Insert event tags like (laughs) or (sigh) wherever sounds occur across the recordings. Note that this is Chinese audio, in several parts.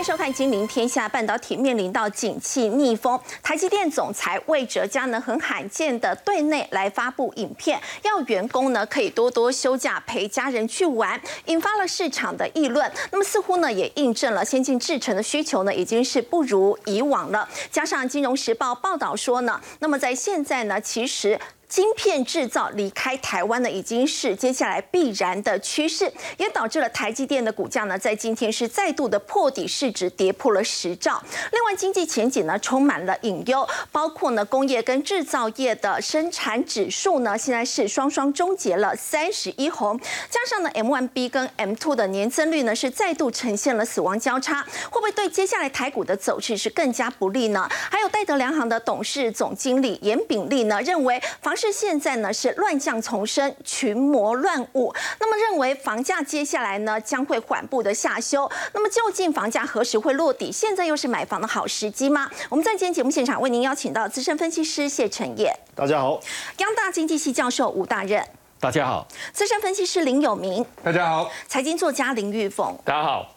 迎收看《金陵天下》。半导体面临到景气逆风，台积电总裁魏哲嘉呢，很罕见的对内来发布影片，要员工呢可以多多休假陪家人去玩，引发了市场的议论。那么似乎呢也印证了先进制程的需求呢已经是不如以往了。加上《金融时报》报道说呢，那么在现在呢，其实。晶片制造离开台湾呢，已经是接下来必然的趋势，也导致了台积电的股价呢，在今天是再度的破底，市值跌破了十兆。另外，经济前景呢，充满了隐忧，包括呢，工业跟制造业的生产指数呢，现在是双双终结了三十一红，加上呢，M1B 跟 M2 的年增率呢，是再度呈现了死亡交叉，会不会对接下来台股的走势是更加不利呢？还有戴德良行的董事总经理严炳立呢，认为房是现在呢是乱象丛生，群魔乱舞。那么认为房价接下来呢将会缓步的下修。那么究竟房价何时会落底？现在又是买房的好时机吗？我们在今天节目现场为您邀请到资深分析师谢晨业，大家好；央大经济系教授吴大任，大家好；资深分析师林有明，大家好；财经作家林玉凤，大家好。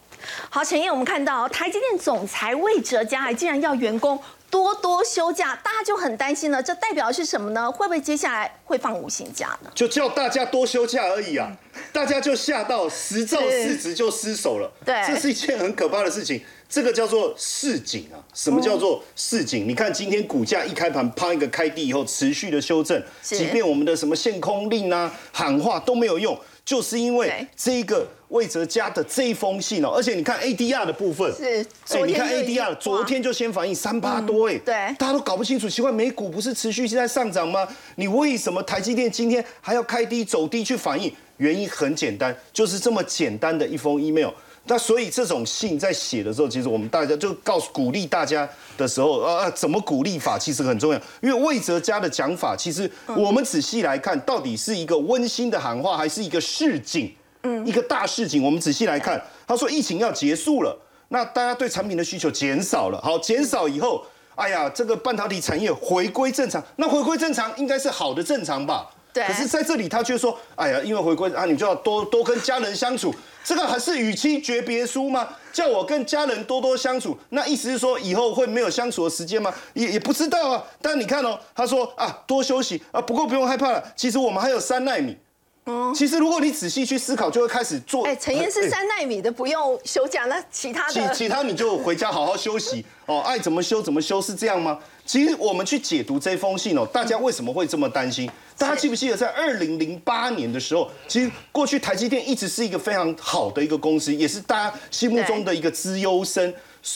好，陈燕，我们看到台积电总裁魏哲嘉竟然要员工。多多休假，大家就很担心了。这代表的是什么呢？会不会接下来会放五星假呢？就叫大家多休假而已啊！大家就吓到十兆市值就失手了。对，这是一件很可怕的事情。这个叫做市井啊！什么叫做市井？你看今天股价一开盘，啪一个开低以后，持续的修正，即便我们的什么限空令啊、喊话都没有用。就是因为这个魏哲家的这一封信哦，而且你看 ADR 的部分，是，哎，你看 ADR 昨天就先反映三八多哎，对，大家都搞不清楚，奇怪，美股不是持续在上涨吗？你为什么台积电今天还要开低走低去反映？原因很简单，就是这么简单的一封 email。那所以这种信在写的时候，其实我们大家就告诉鼓励大家的时候，呃，怎么鼓励法其实很重要。因为魏哲家的讲法，其实我们仔细来看，到底是一个温馨的喊话，还是一个市井？嗯，一个大市井。我们仔细来看，他说疫情要结束了，那大家对产品的需求减少了。好，减少以后，哎呀，这个半导体产业回归正常。那回归正常应该是好的正常吧？对。可是在这里他却说，哎呀，因为回归啊，你就要多多跟家人相处。这个还是与妻诀别书吗？叫我跟家人多多相处，那意思是说以后会没有相处的时间吗？也也不知道啊。但你看哦，他说啊，多休息啊，不过不用害怕了。其实我们还有三纳米。嗯，其实如果你仔细去思考，就会开始做。哎，陈燕是三纳米的，不用休假，那其他的其其他你就回家好好休息 (laughs) 哦。爱怎么休怎么休，是这样吗？其实我们去解读这封信哦，大家为什么会这么担心？大家记不记得在二零零八年的时候，其实过去台积电一直是一个非常好的一个公司，也是大家心目中的一个资优生，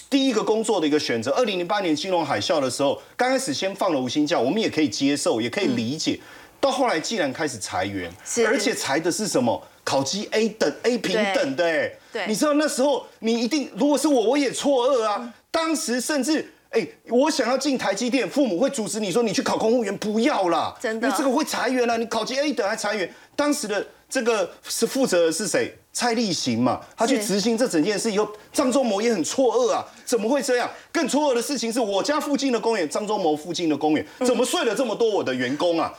第一个工作的一个选择。二零零八年金融海啸的时候，刚开始先放了无薪假，我们也可以接受，也可以理解。到后来，既然开始裁员，而且裁的是什么？考绩 A 等、A 平等的，哎，对，你知道那时候你一定，如果是我，我也错愕啊。当时甚至，哎，我想要进台积电，父母会阻止你说你去考公务员，不要啦，真的，你这个会裁员啊，你考绩 A 等还裁员。当时的这个是负责的是谁？蔡立行嘛，他去执行这整件事以后，张忠谋也很错愕啊，怎么会这样？更错愕的事情是我家附近的公园，张忠谋附近的公园，怎么睡了这么多我的员工啊？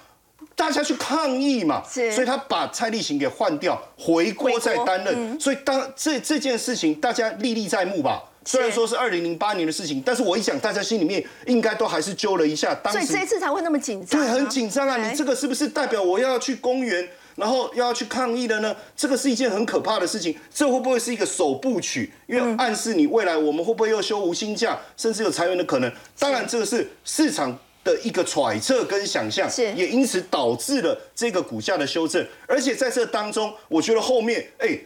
大家去抗议嘛，所以他把蔡立行给换掉，回国再担任。所以当这这件事情大家历历在目吧。虽然说是二零零八年的事情，但是我一讲，大家心里面应该都还是揪了一下。所以这一次才会那么紧张。对，很紧张啊！你这个是不是代表我要去公园，然后要去抗议的呢？这个是一件很可怕的事情。这会不会是一个首部曲？因为暗示你未来我们会不会又休无薪假，甚至有裁员的可能？当然，这个是市场。的一个揣测跟想象，也因此导致了这个股价的修正。而且在这当中，我觉得后面，哎，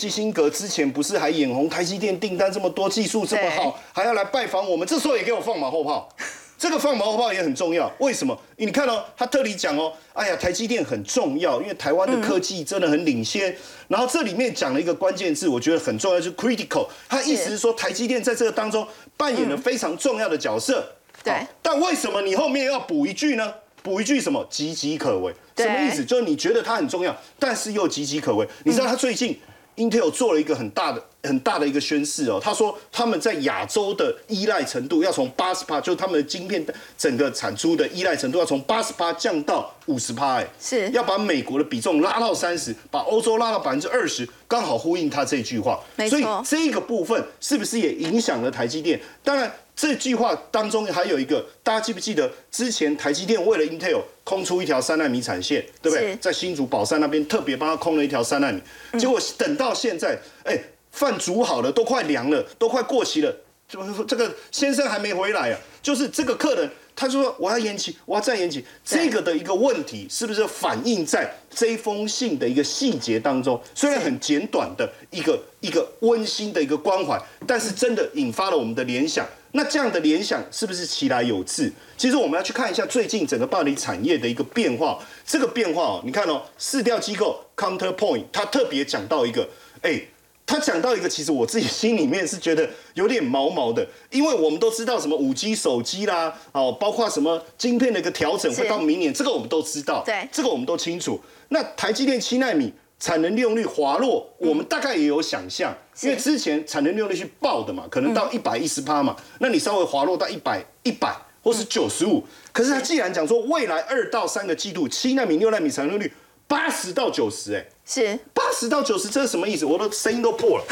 基辛格之前不是还眼红台积电订单这么多，技术这么好，还要来拜访我们，这时候也给我放马后炮。(laughs) 这个放马后炮也很重要，为什么？你看哦，他特里讲哦，哎呀，台积电很重要，因为台湾的科技真的很领先。然后这里面讲了一个关键字，我觉得很重要，就是 critical。他意思是说，台积电在这个当中扮演了非常重要的角色。对，但为什么你后面要补一句呢？补一句什么？岌岌可危，什么意思？就是你觉得它很重要，但是又岌岌可危。你知道他最近 Intel 做了一个很大的很大的一个宣示哦，他说他们在亚洲的依赖程度要从八十帕，就是他们的晶片整个产出的依赖程度要从八十帕降到五十帕，哎，是。要把美国的比重拉到三十，把欧洲拉到百分之二十，刚好呼应他这句话。所以这个部分是不是也影响了台积电？当然，这句话当中还有一个，大家记不记得之前台积电为了 Intel 空出一条三纳米产线，对不对？在新竹宝山那边特别帮他空了一条三纳米，结果等到现在，哎，饭煮好了，都快凉了，都快过期了，就是说这个先生还没回来啊，就是这个客人。他就说：“我要延期，我要再延期。”对这个的一个问题，是不是反映在这一封信的一个细节当中？虽然很简短的一个一个温馨的一个关怀，但是真的引发了我们的联想。那这样的联想是不是其来有致？其实我们要去看一下最近整个半导体产业的一个变化。这个变化哦，你看哦，市调机构 Counterpoint 它特别讲到一个，哎。他讲到一个，其实我自己心里面是觉得有点毛毛的，因为我们都知道什么五 G 手机啦，哦，包括什么晶片的一个调整会到明年，这个我们都知道，对。这个我们都清楚。那台积电七纳米产能利用率滑落，我们大概也有想象，因为之前产能利用率是爆的嘛，可能到一百一十趴嘛，那你稍微滑落到一百一百或是九十五，可是他既然讲说未来二到三个季度七纳米、六纳米产能率八十到九十，哎。是八十到九十，这是什么意思？我的声音都破了。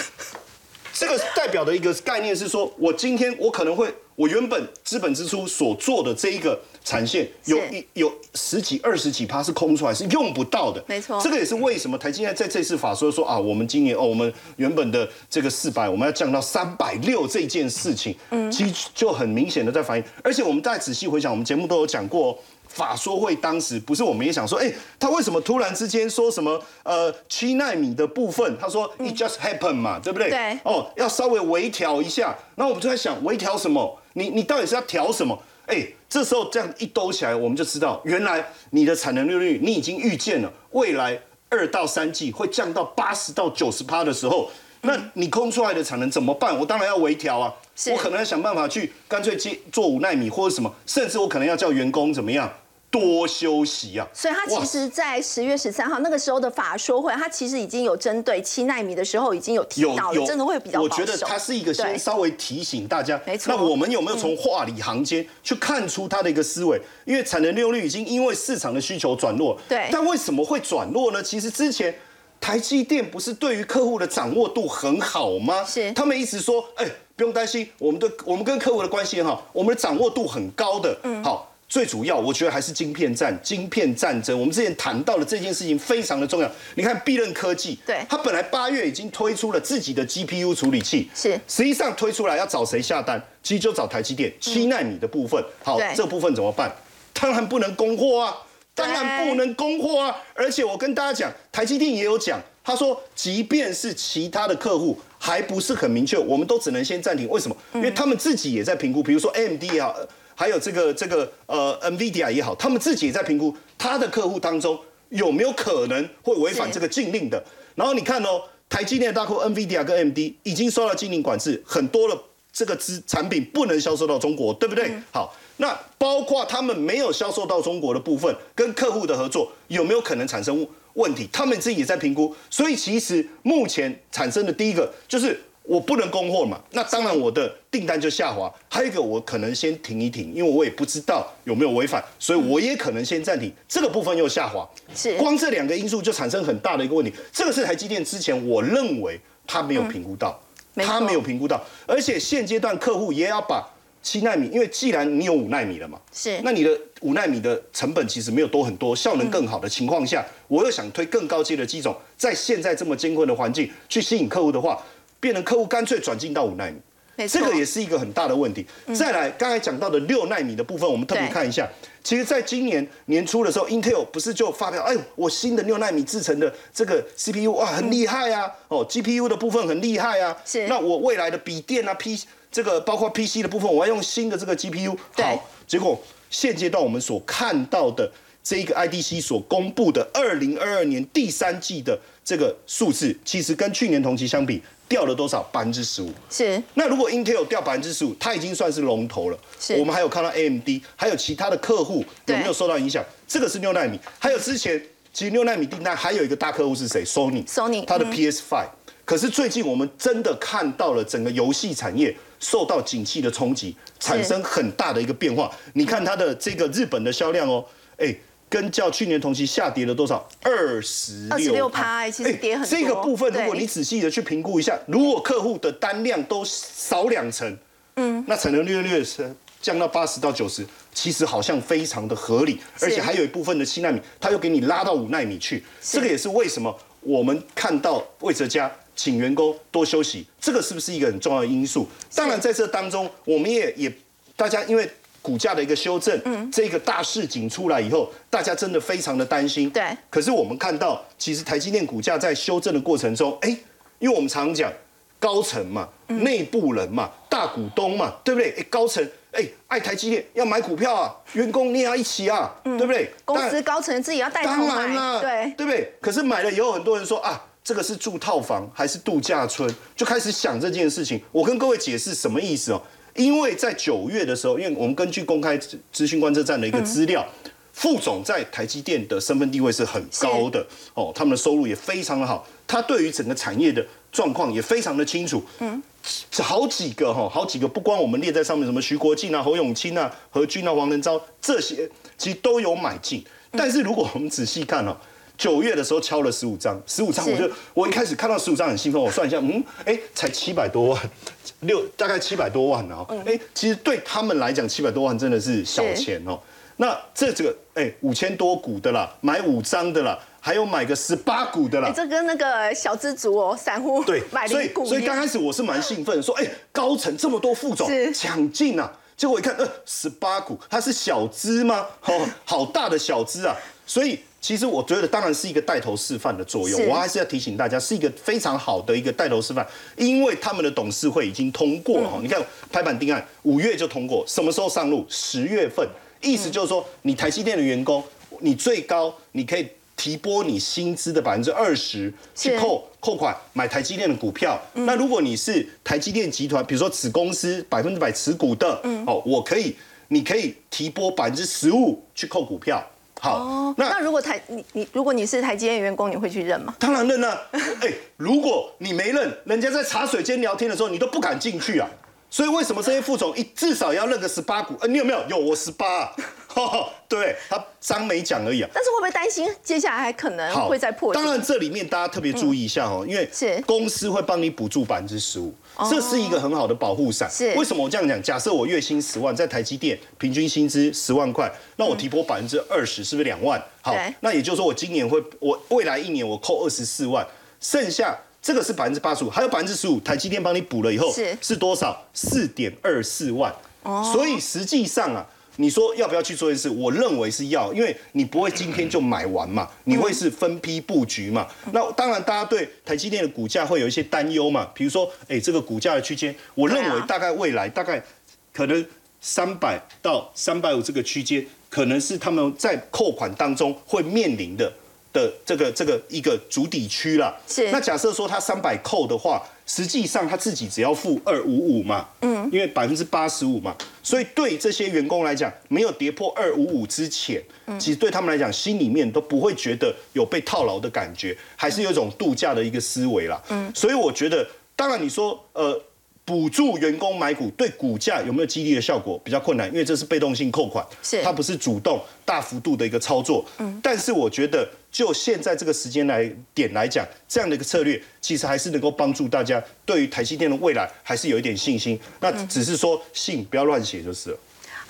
这个代表的一个概念是说，我今天我可能会，我原本资本支出所做的这一个产线，有一有十几、二十几趴是空出来，是用不到的。没错这个也是为什么台积电在这次法说说啊，我们今年哦，我们原本的这个四百，我们要降到三百六这件事情，嗯，其实就很明显的在反映。而且我们再仔细回想，我们节目都有讲过、哦。法说会当时不是我们也想说，哎、他为什么突然之间说什么呃七纳米的部分？他说 it just happened 嘛，对不对？对哦，要稍微微调一下。然后我们就在想，微调什么？你你到底是要调什么？哎，这时候这样一兜起来，我们就知道，原来你的产能利用率你已经预见了，未来二到三季会降到八十到九十趴的时候，那你空出来的产能怎么办？我当然要微调啊，我可能要想办法去干脆接做五纳米或者什么，甚至我可能要叫员工怎么样多休息啊。所以他其实，在十月十三号那个时候的法说会，他其实已经有针对七纳米的时候已经有提有有，到了，真的会比较我。觉得它是一个先稍微提醒大家，没错那我们有没有从话里行间去看出他的一个思维？因为产能利用率已经因为市场的需求转弱，对但为什么会转弱呢？其实之前。台积电不是对于客户的掌握度很好吗？是他们一直说，哎、不用担心，我们的我们跟客户的关系很好，我们的掌握度很高的。嗯，好，最主要我觉得还是晶片战，晶片战争。我们之前谈到的这件事情非常的重要。你看必任科技，对它本来八月已经推出了自己的 GPU 处理器，是实际上推出来要找谁下单？其实就找台积电七纳米的部分。好对，这部分怎么办？当然不能供货啊，当然不能供货啊。而且我跟大家讲，台积电也有讲，他说，即便是其他的客户还不是很明确，我们都只能先暂停。为什么？因为他们自己也在评估，比如说 AMD 也好，呃还有这个这个呃 NVIDIA 也好，他们自己也在评估他的客户当中有没有可能会违反是这个禁令的。然后你看哦，台积电的大客户 NVIDIA 跟 AMD 已经受到禁令管制，很多的这个资产品不能销售到中国，对不对？好，那包括他们没有销售到中国的部分，跟客户的合作有没有可能产生问题？他们自己也在评估。所以其实目前产生的第一个就是我不能供货嘛，那当然我的订单就下滑。还有一个我可能先停一停，因为我也不知道有没有违反，所以我也可能先暂停，这个部分又下滑。是光这两个因素就产生很大的一个问题。这个是台积电之前我认为他没有评估到，他没有评估到，而且现阶段客户也要把七纳米，因为既然你有五纳米了嘛，是那你的五纳米的成本其实没有多很多，效能更好的情况下，我又想推更高阶的机种，在现在这么艰困的环境去吸引客户的话，变成客户干脆转进到五纳米。这个也是一个很大的问题。再来，刚才讲到的六纳米的部分，我们特别看一下。其实，在今年年初的时候，Intel 不是就发表，哎，我新的六纳米制成的这个 CPU 哇，很厉害啊！哦，GPU 的部分很厉害啊。是那我未来的笔电啊，P 这个包括 PC 的部分，我要用新的这个 GPU。对好，结果现阶段我们所看到的这一个 IDC 所公布的二零二二年第三季的这个数字，其实跟去年同期相比掉了多少？百分之十五。是那如果 Intel 掉百分之十五，它已经算是龙头了。是我们还有看到 AMD，还有其他的客户有没有受到影响？这个是六纳米，还有之前其实六纳米订单还有一个大客户是谁？Sony。Sony 它的嗯 PS5。可是最近我们真的看到了整个游戏产业受到景气的冲击，产生很大的一个变化。你看它的这个日本的销量哦，哎，跟较去年同期下跌了多少？二十六趴，其实跌很多。这个部分如果你仔细的去评估一下，如果客户的单量都少两成，嗯，那产能略略是降到八十到九十，其实好像非常的合理，而且还有一部分的七纳米，它又给你拉到五纳米去，这个也是为什么我们看到魏哲家。请员工多休息，这个是不是一个很重要的因素？当然，在这当中，我们也也大家因为股价的一个修正，嗯，这个大市景出来以后，大家真的非常的担心。对。可是我们看到，其实台积电股价在修正的过程中，哎，因为我们常讲高层嘛，内部人嘛，大股东嘛，对不对？哎，高层哎爱台积电要买股票啊，员工你也要一起啊，对不对？公司高层自己要带头买，对对不对？可是买了以后，很多人说啊。这个是住套房还是度假村？就开始想这件事情。我跟各位解释什么意思哦？因为在九月的时候，因为我们根据公开资讯观测站的一个资料，副总在台积电的身份地位是很高的哦，他们的收入也非常的好。他对于整个产业的状况也非常的清楚。嗯，好几个哈，好几个，不光我们列在上面，什么徐国进啊、侯永清啊、何军啊、王仁昭这些，其实都有买进。但是如果我们仔细看哦。九月的时候敲了十五张，十五张，我就我一开始看到十五张很兴奋，我算一下，嗯，哎，才七百多万，六大概七百多万哦，哎，其实对他们来讲，七百多万真的是小钱哦。那这这个，哎，五千多股的啦，买五张的啦，还有买个十八股的啦，这跟那个小资族哦，散户对买零股，所以刚开始我是蛮兴奋，说，哎，高层这么多副总抢进啊，结果一看，呃，十八股，它是小资吗？哦，好大的小资啊，所以。其实我觉得当然是一个带头示范的作用，我还是要提醒大家，是一个非常好的一个带头示范，因为他们的董事会已经通过了哈。你看拍板定案，五月就通过，什么时候上路？十月份，意思就是说，你台积电的员工，你最高你可以提拨你薪资的百分之二十去扣扣款买台积电的股票。那如果你是台积电集团，比如说子公司百分之百持股的，哦，我可以，你可以提拨百分之十五去扣股票。好，那那如果台你你如果你是台积电员工，你会去认吗？当然认了。(laughs) 哎，如果你没认，人家在茶水间聊天的时候，你都不敢进去啊。所以为什么这些副总一至少要认个十八股？呃，你有没有？有，我十八。(laughs) 对他张没讲而已啊。但是会不会担心接下来还可能会再破？当然，这里面大家特别注意一下哦，因为是公司会帮你补助百分之十五，这是一个很好的保护伞。是为什么我这样讲？假设我月薪十万，在台积电平均薪资十万块，那我提拨百分之二十，是不是两万？好，那也就是说我今年会，我未来一年我扣二十四万，剩下这个是百分之八十五，还有百分之十五，台积电帮你补了以后是是多少？四点二四万。哦，所以实际上啊。你说要不要去做一件事？我认为是要，因为你不会今天就买完嘛，你会是分批布局嘛。那当然，大家对台积电的股价会有一些担忧嘛。比如说，哎，这个股价的区间，我认为大概未来大概可能三百到三百五这个区间，可能是他们在扣款当中会面临的。的这个这个一个主底区了，是那假设说它三百扣的话，实际上他自己只要付二五五嘛，嗯，因为百分之八十五嘛，所以对这些员工来讲，没有跌破二五五之前，其实对他们来讲，心里面都不会觉得有被套牢的感觉，还是有一种度假的一个思维啦，嗯，所以我觉得，当然你说呃。补助员工买股对股价有没有激励的效果比较困难，因为这是被动性扣款，是它不是主动大幅度的一个操作。嗯，但是我觉得就现在这个时间来点来讲，这样的一个策略其实还是能够帮助大家对于台积电的未来还是有一点信心。那只是说信不要乱写就是了。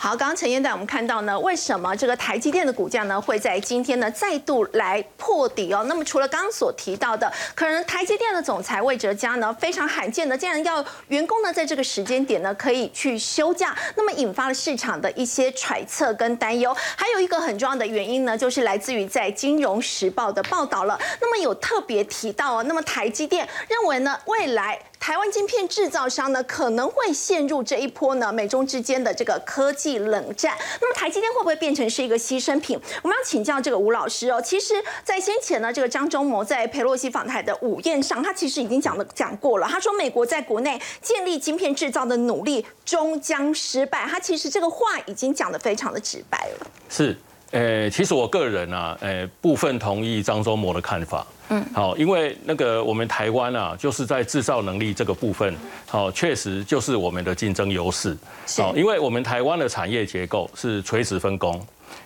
好，刚刚陈燕带我们看到呢，为什么这个台积电的股价呢会在今天呢再度来破底哦？那么除了刚刚所提到的，可能台积电的总裁魏哲嘉呢非常罕见的，竟然要员工呢在这个时间点呢可以去休假，那么引发了市场的一些揣测跟担忧。还有一个很重要的原因呢，就是来自于在《金融时报》的报道了。那么有特别提到哦，那么台积电认为呢，未来。台湾晶片制造商呢可能会陷入这一波呢美中之间的这个科技冷战。那么台积电会不会变成是一个牺牲品？我们要请教这个吴老师哦。其实，在先前呢，这个张忠谋在佩洛西访台的午宴上，他其实已经讲了讲过了。他说，美国在国内建立晶片制造的努力终将失败。他其实这个话已经讲得非常的直白了。是。呃，其实我个人啊，呃，部分同意张忠谋的看法。嗯，好，因为那个我们台湾啊，就是在制造能力这个部分，好，确实就是我们的竞争优势。好，因为我们台湾的产业结构是垂直分工。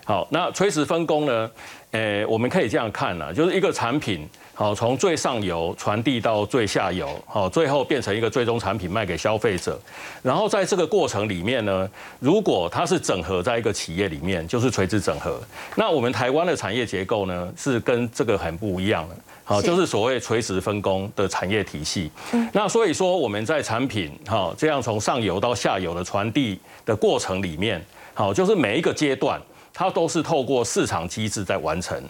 好，那垂直分工呢？呃，我们可以这样看啊，就是一个产品。好，从最上游传递到最下游，好，最后变成一个最终产品卖给消费者。然后在这个过程里面呢，如果它是整合在一个企业里面，就是垂直整合。那我们台湾的产业结构呢，是跟这个很不一样的。好，就是所谓垂直分工的产业体系。那所以说我们在产品哈这样从上游到下游的传递的过程里面，好，就是每一个阶段它都是透过市场机制在完成。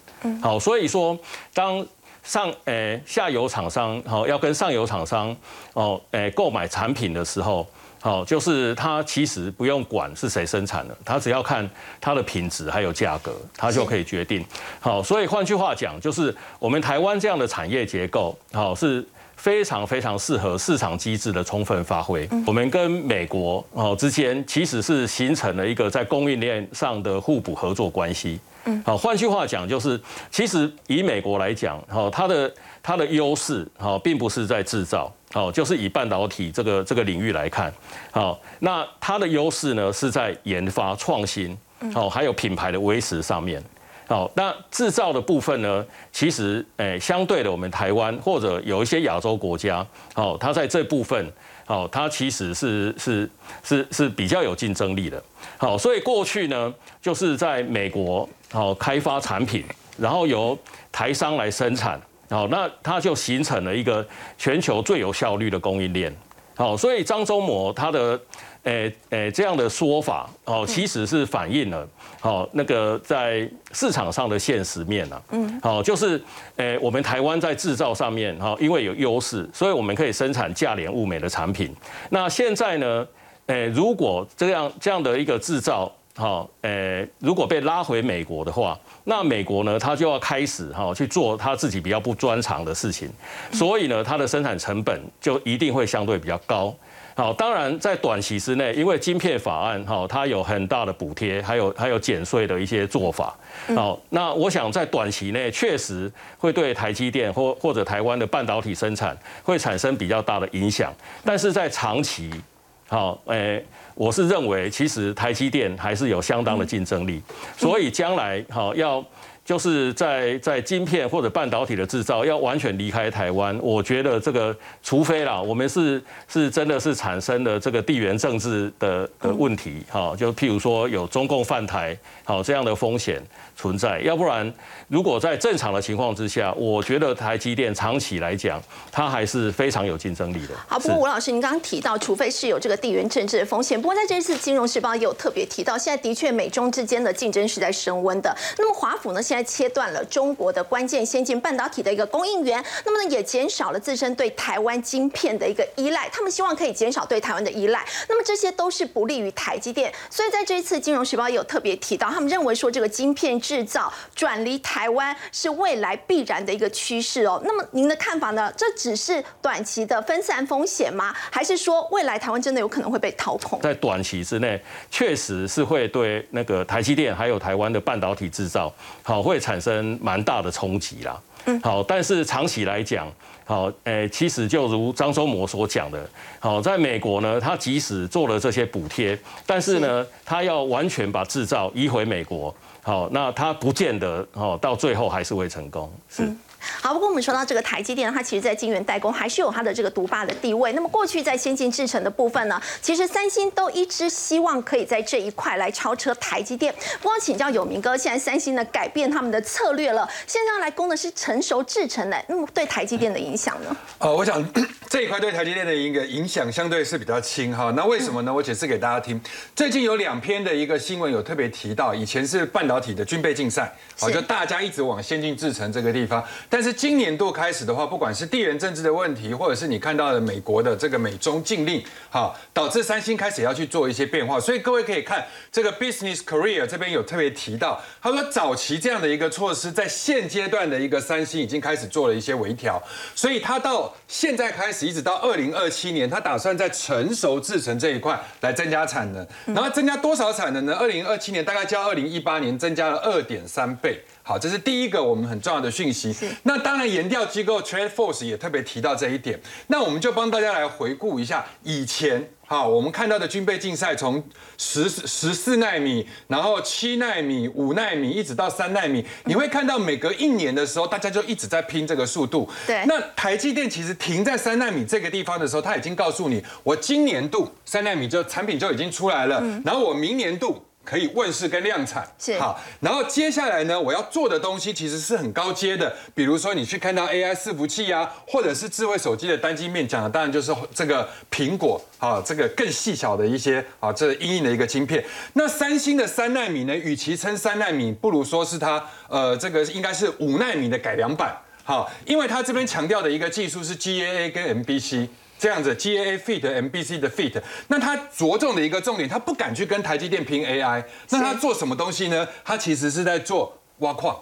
好，所以说当上诶下游厂商好要跟上游厂商哦诶购买产品的时候，好就是他其实不用管是谁生产的，他只要看它的品质还有价格，他就可以决定。好，所以换句话讲，就是我们台湾这样的产业结构，好是非常非常适合市场机制的充分发挥。我们跟美国哦之间其实是形成了一个在供应链上的互补合作关系。嗯，好，换句话讲，就是其实以美国来讲，好，它的它的优势，好，并不是在制造，好，就是以半导体这个这个领域来看，好，那它的优势呢是在研发创新，好，还有品牌的维持上面，好，那制造的部分呢，其实诶，相对的，我们台湾或者有一些亚洲国家，好，它在这部分。哦，它其实是是是是比较有竞争力的。好，所以过去呢，就是在美国好开发产品，然后由台商来生产，好，那它就形成了一个全球最有效率的供应链。好，所以张忠谋它的。诶诶，这样的说法哦，其实是反映了哦那个在市场上的现实面啊。嗯，好，就是诶，我们台湾在制造上面哈，因为有优势，所以我们可以生产价廉物美的产品。那现在呢，诶，如果这样这样的一个制造，哈，诶，如果被拉回美国的话，那美国呢，它就要开始哈去做它自己比较不专长的事情，所以呢，它的生产成本就一定会相对比较高。好，当然在短期之内，因为晶片法案哈，它有很大的补贴，还有还有减税的一些做法。好，那我想在短期内确实会对台积电或或者台湾的半导体生产会产生比较大的影响。但是在长期，好，诶，我是认为其实台积电还是有相当的竞争力，所以将来好要。就是在在晶片或者半导体的制造要完全离开台湾，我觉得这个除非啦，我们是是真的是产生了这个地缘政治的的问题，哈，就譬如说有中共犯台，好这样的风险存在，要不然如果在正常的情况之下，我觉得台积电长期来讲，它还是非常有竞争力的。好，不过吴老师，您刚刚提到，除非是有这个地缘政治的风险，不过在这一次《金融时报》也有特别提到，现在的确美中之间的竞争是在升温的。那么华府呢？现在切断了中国的关键先进半导体的一个供应源，那么呢也减少了自身对台湾晶片的一个依赖。他们希望可以减少对台湾的依赖，那么这些都是不利于台积电。所以在这一次《金融时报》也有特别提到，他们认为说这个晶片制造转离台湾是未来必然的一个趋势哦。那么您的看法呢？这只是短期的分散风险吗？还是说未来台湾真的有可能会被掏空？在短期之内，确实是会对那个台积电还有台湾的半导体制造好。会产生蛮大的冲击啦，嗯，好，但是长期来讲，好，诶，其实就如张忠谋所讲的，好，在美国呢，他即使做了这些补贴，但是呢，他要完全把制造移回美国，好，那他不见得，哦，到最后还是会成功，是。好，不过我们说到这个台积电，它其实，在晶圆代工还是有它的这个独霸的地位。那么，过去在先进制程的部分呢，其实三星都一直希望可以在这一块来超车台积电。不过，请教有明哥，现在三星呢改变他们的策略了，现在要来攻的是成熟制程的，那么对台积电的影响呢？呃，我想 (coughs) 这一块对台积电的一个影响相对是比较轻哈。那为什么呢？我解释给大家听。最近有两篇的一个新闻有特别提到，以前是半导体的军备竞赛，好，就大家一直往先进制程这个地方。但是今年度开始的话，不管是地缘政治的问题，或者是你看到的美国的这个美中禁令，哈，导致三星开始要去做一些变化。所以各位可以看这个 Business Korea 这边有特别提到，他说早期这样的一个措施，在现阶段的一个三星已经开始做了一些微调。所以他到现在开始，一直到二零二七年，他打算在成熟制程这一块来增加产能。然后增加多少产能呢？二零二七年大概较二零一八年增加了二点三倍。好，这是第一个我们很重要的讯息。那当然，研调机构 Trade Force 也特别提到这一点。那我们就帮大家来回顾一下以前。好，我们看到的军备竞赛从十十四纳米，然后七纳米、五纳米，一直到三纳米，你会看到每隔一年的时候，大家就一直在拼这个速度。对。那台积电其实停在三纳米这个地方的时候，它已经告诉你，我今年度三纳米就产品就已经出来了，然后我明年度。可以问世跟量产，是好。然后接下来呢，我要做的东西其实是很高阶的，比如说你去看到 AI 伺服器啊，或者是智慧手机的单晶面，讲的当然就是这个苹果啊，这个更细小的一些啊，这硬硬的一个晶片。那三星的三纳米呢，与其称三纳米，不如说是它呃，这个应该是五纳米的改良版，好，因为它这边强调的一个技术是 GAA 跟 MBC。这样子，GAA fit MBC 的 fit，那它着重的一个重点，它不敢去跟台积电拼 AI，那它做什么东西呢？它其实是在做挖矿，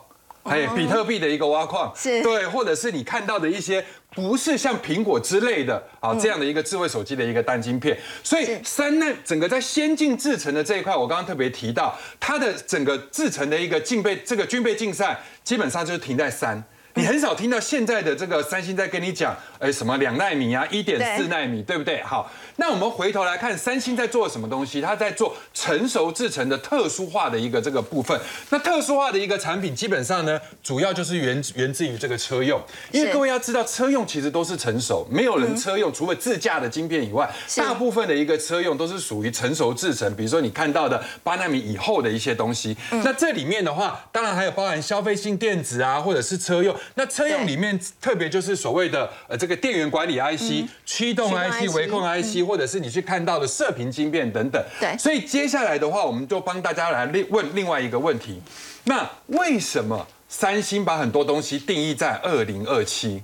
哎，比特币的一个挖矿，是，对，或者是你看到的一些不是像苹果之类的啊这样的一个智慧手机的一个单晶片，所以三奈整个在先进制程的这一块，我刚刚特别提到，它的整个制程的一个竞备这个军备竞赛，基本上就是停在三。你很少听到现在的这个三星在跟你讲，哎，什么两纳米啊，一点四纳米，对不对？好，那我们回头来看三星在做什么东西？它在做成熟制成的特殊化的一个这个部分。那特殊化的一个产品，基本上呢，主要就是源源自于这个车用。因为各位要知道，车用其实都是成熟，没有人车用，除了自驾的晶片以外，大部分的一个车用都是属于成熟制成。比如说你看到的八纳米以后的一些东西，那这里面的话，当然还有包含消费性电子啊，或者是车用。那车用里面特别就是所谓的呃这个电源管理 IC、驱动 IC、微控 IC，或者是你去看到的射频晶片等等。对，所以接下来的话，我们就帮大家来另问另外一个问题：那为什么三星把很多东西定义在二零二七？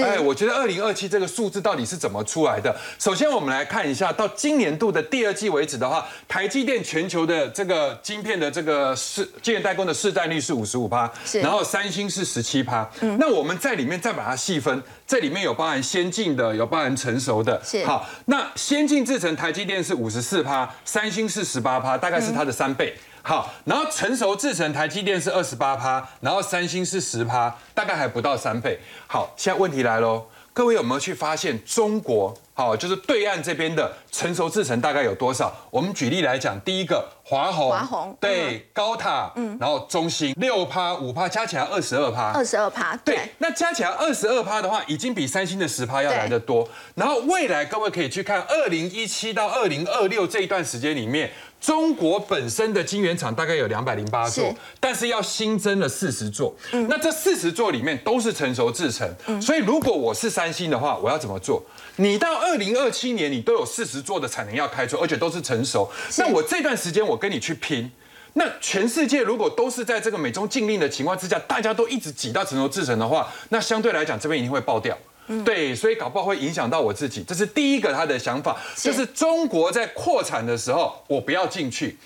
哎，我觉得二零二七这个数字到底是怎么出来的？首先，我们来看一下，到今年度的第二季为止的话，台积电全球的这个晶片的这个市晶圆代工的市占率是五十五趴，然后三星是十七趴。那我们在里面再把它细分，这里面有包含先进的，有包含成熟的。是好，那先进制程台积电是五十四趴，三星是十八趴，大概是它的三倍。好，然后成熟制成台积电是二十八趴，然后三星是十趴，大概还不到三倍。好，现在问题来喽，各位有没有去发现中国？好，就是对岸这边的成熟制成大概有多少？我们举例来讲，第一个华虹，华虹对，高塔，嗯，然后中芯六趴五趴，加起来二十二趴，二十二趴，对，那加起来二十二趴的话，已经比三星的十趴要来得多。然后未来各位可以去看二零一七到二零二六这一段时间里面。中国本身的晶圆厂大概有两百零八座，但是要新增了四十座。那这四十座里面都是成熟制程，所以如果我是三星的话，我要怎么做？你到二零二七年，你都有四十座的产能要开出，而且都是成熟。那我这段时间我跟你去拼，那全世界如果都是在这个美中禁令的情况之下，大家都一直挤到成熟制成的话，那相对来讲这边一定会爆掉。对，所以搞不好会影响到我自己，这是第一个他的想法，就是中国在扩产的时候，我不要进去。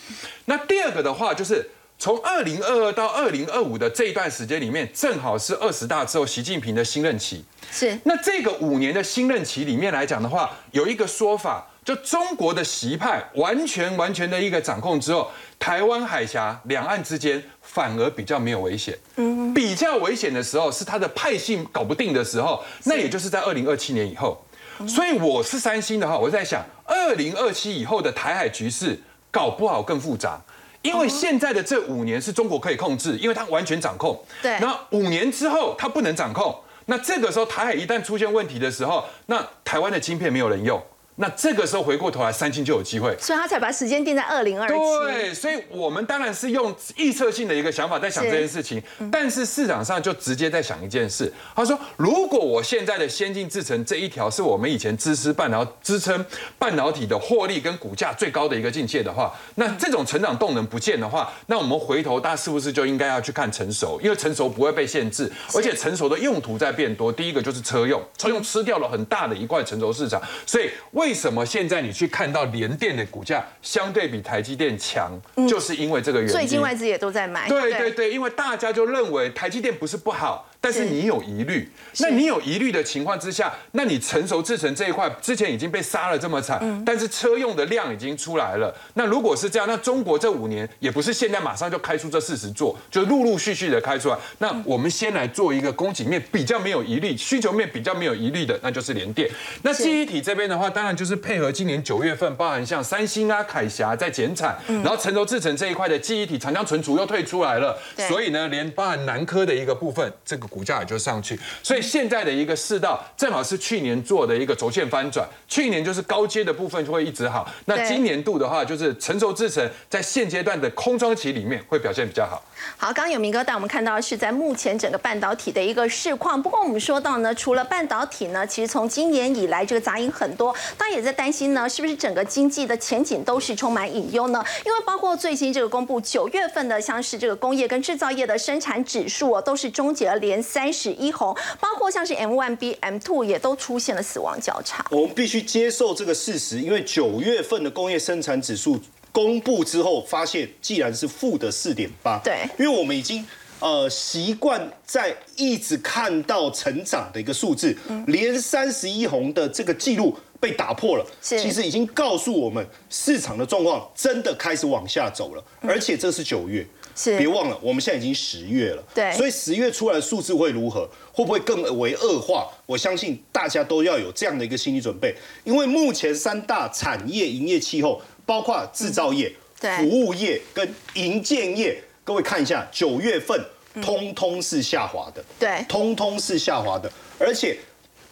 那第二个的话，就是从二零二二到二零二五的这一段时间里面，正好是二十大之后习近平的新任期。是，那这个五年的新任期里面来讲的话，有一个说法。就中国的习派完全完全的一个掌控之后，台湾海峡两岸之间反而比较没有危险。嗯，比较危险的时候是他的派性搞不定的时候，那也就是在二零二七年以后。所以我是三星的话，我在想，二零二七以后的台海局势搞不好更复杂，因为现在的这五年是中国可以控制，因为它完全掌控。对，那五年之后它不能掌控，那这个时候台海一旦出现问题的时候，那台湾的晶片没有人用。那这个时候回过头来，三星就有机会，所以他才把时间定在二零二七。对，所以我们当然是用预测性的一个想法在想这件事情，但是市场上就直接在想一件事，他说，如果我现在的先进制程这一条是我们以前支持半导支撑半导体的获利跟股价最高的一个境界的话，那这种成长动能不见的话，那我们回头大家是不是就应该要去看成熟？因为成熟不会被限制，而且成熟的用途在变多。第一个就是车用，车用吃掉了很大的一块成熟市场，所以。为什么现在你去看到联电的股价相对比台积电强，就是因为这个原因。最近外资也都在买。对对对，因为大家就认为台积电不是不好。但是你有疑虑，那你有疑虑的情况之下，那你成熟制成这一块之前已经被杀了这么惨，但是车用的量已经出来了。那如果是这样，那中国这五年也不是现在马上就开出这四十座，就陆陆续续的开出来。那我们先来做一个供给面比较没有疑虑、需求面比较没有疑虑的，那就是联电。那记忆体这边的话，当然就是配合今年九月份，包含像三星啊、凯霞在减产，然后成熟制成这一块的记忆体长江存储又退出来了，所以呢，连包含南科的一个部分，这个股价也就上去。所以现在的一个市道，正好是去年做的一个轴线翻转。去年就是高阶的部分就会一直好，那今年度的话，就是成熟制成在现阶段的空窗期里面会表现比较好。好，刚刚有明哥带我们看到是在目前整个半导体的一个市况。不过我们说到呢，除了半导体呢，其实从今年以来这个杂音很多，大家也在担心呢，是不是整个经济的前景都是充满隐忧呢？因为包括最新这个公布九月份的，像是这个工业跟制造业的生产指数哦，都是终结了连三十一红，包括像是 M one B、M two 也都出现了死亡交叉。我们必须接受这个事实，因为九月份的工业生产指数公布之后，发现既然是负的四点八，对，因为我们已经呃习惯在一直看到成长的一个数字，连三十一红的这个记录被打破了，其实已经告诉我们市场的状况真的开始往下走了，而且这是九月。是别忘了，我们现在已经十月了，对所以十月出来的数字会如何？会不会更为恶化？我相信大家都要有这样的一个心理准备，因为目前三大产业营业气候，包括制造业、服务业跟营建业，各位看一下，九月份通通是下滑的，对。通通是下滑的，而且，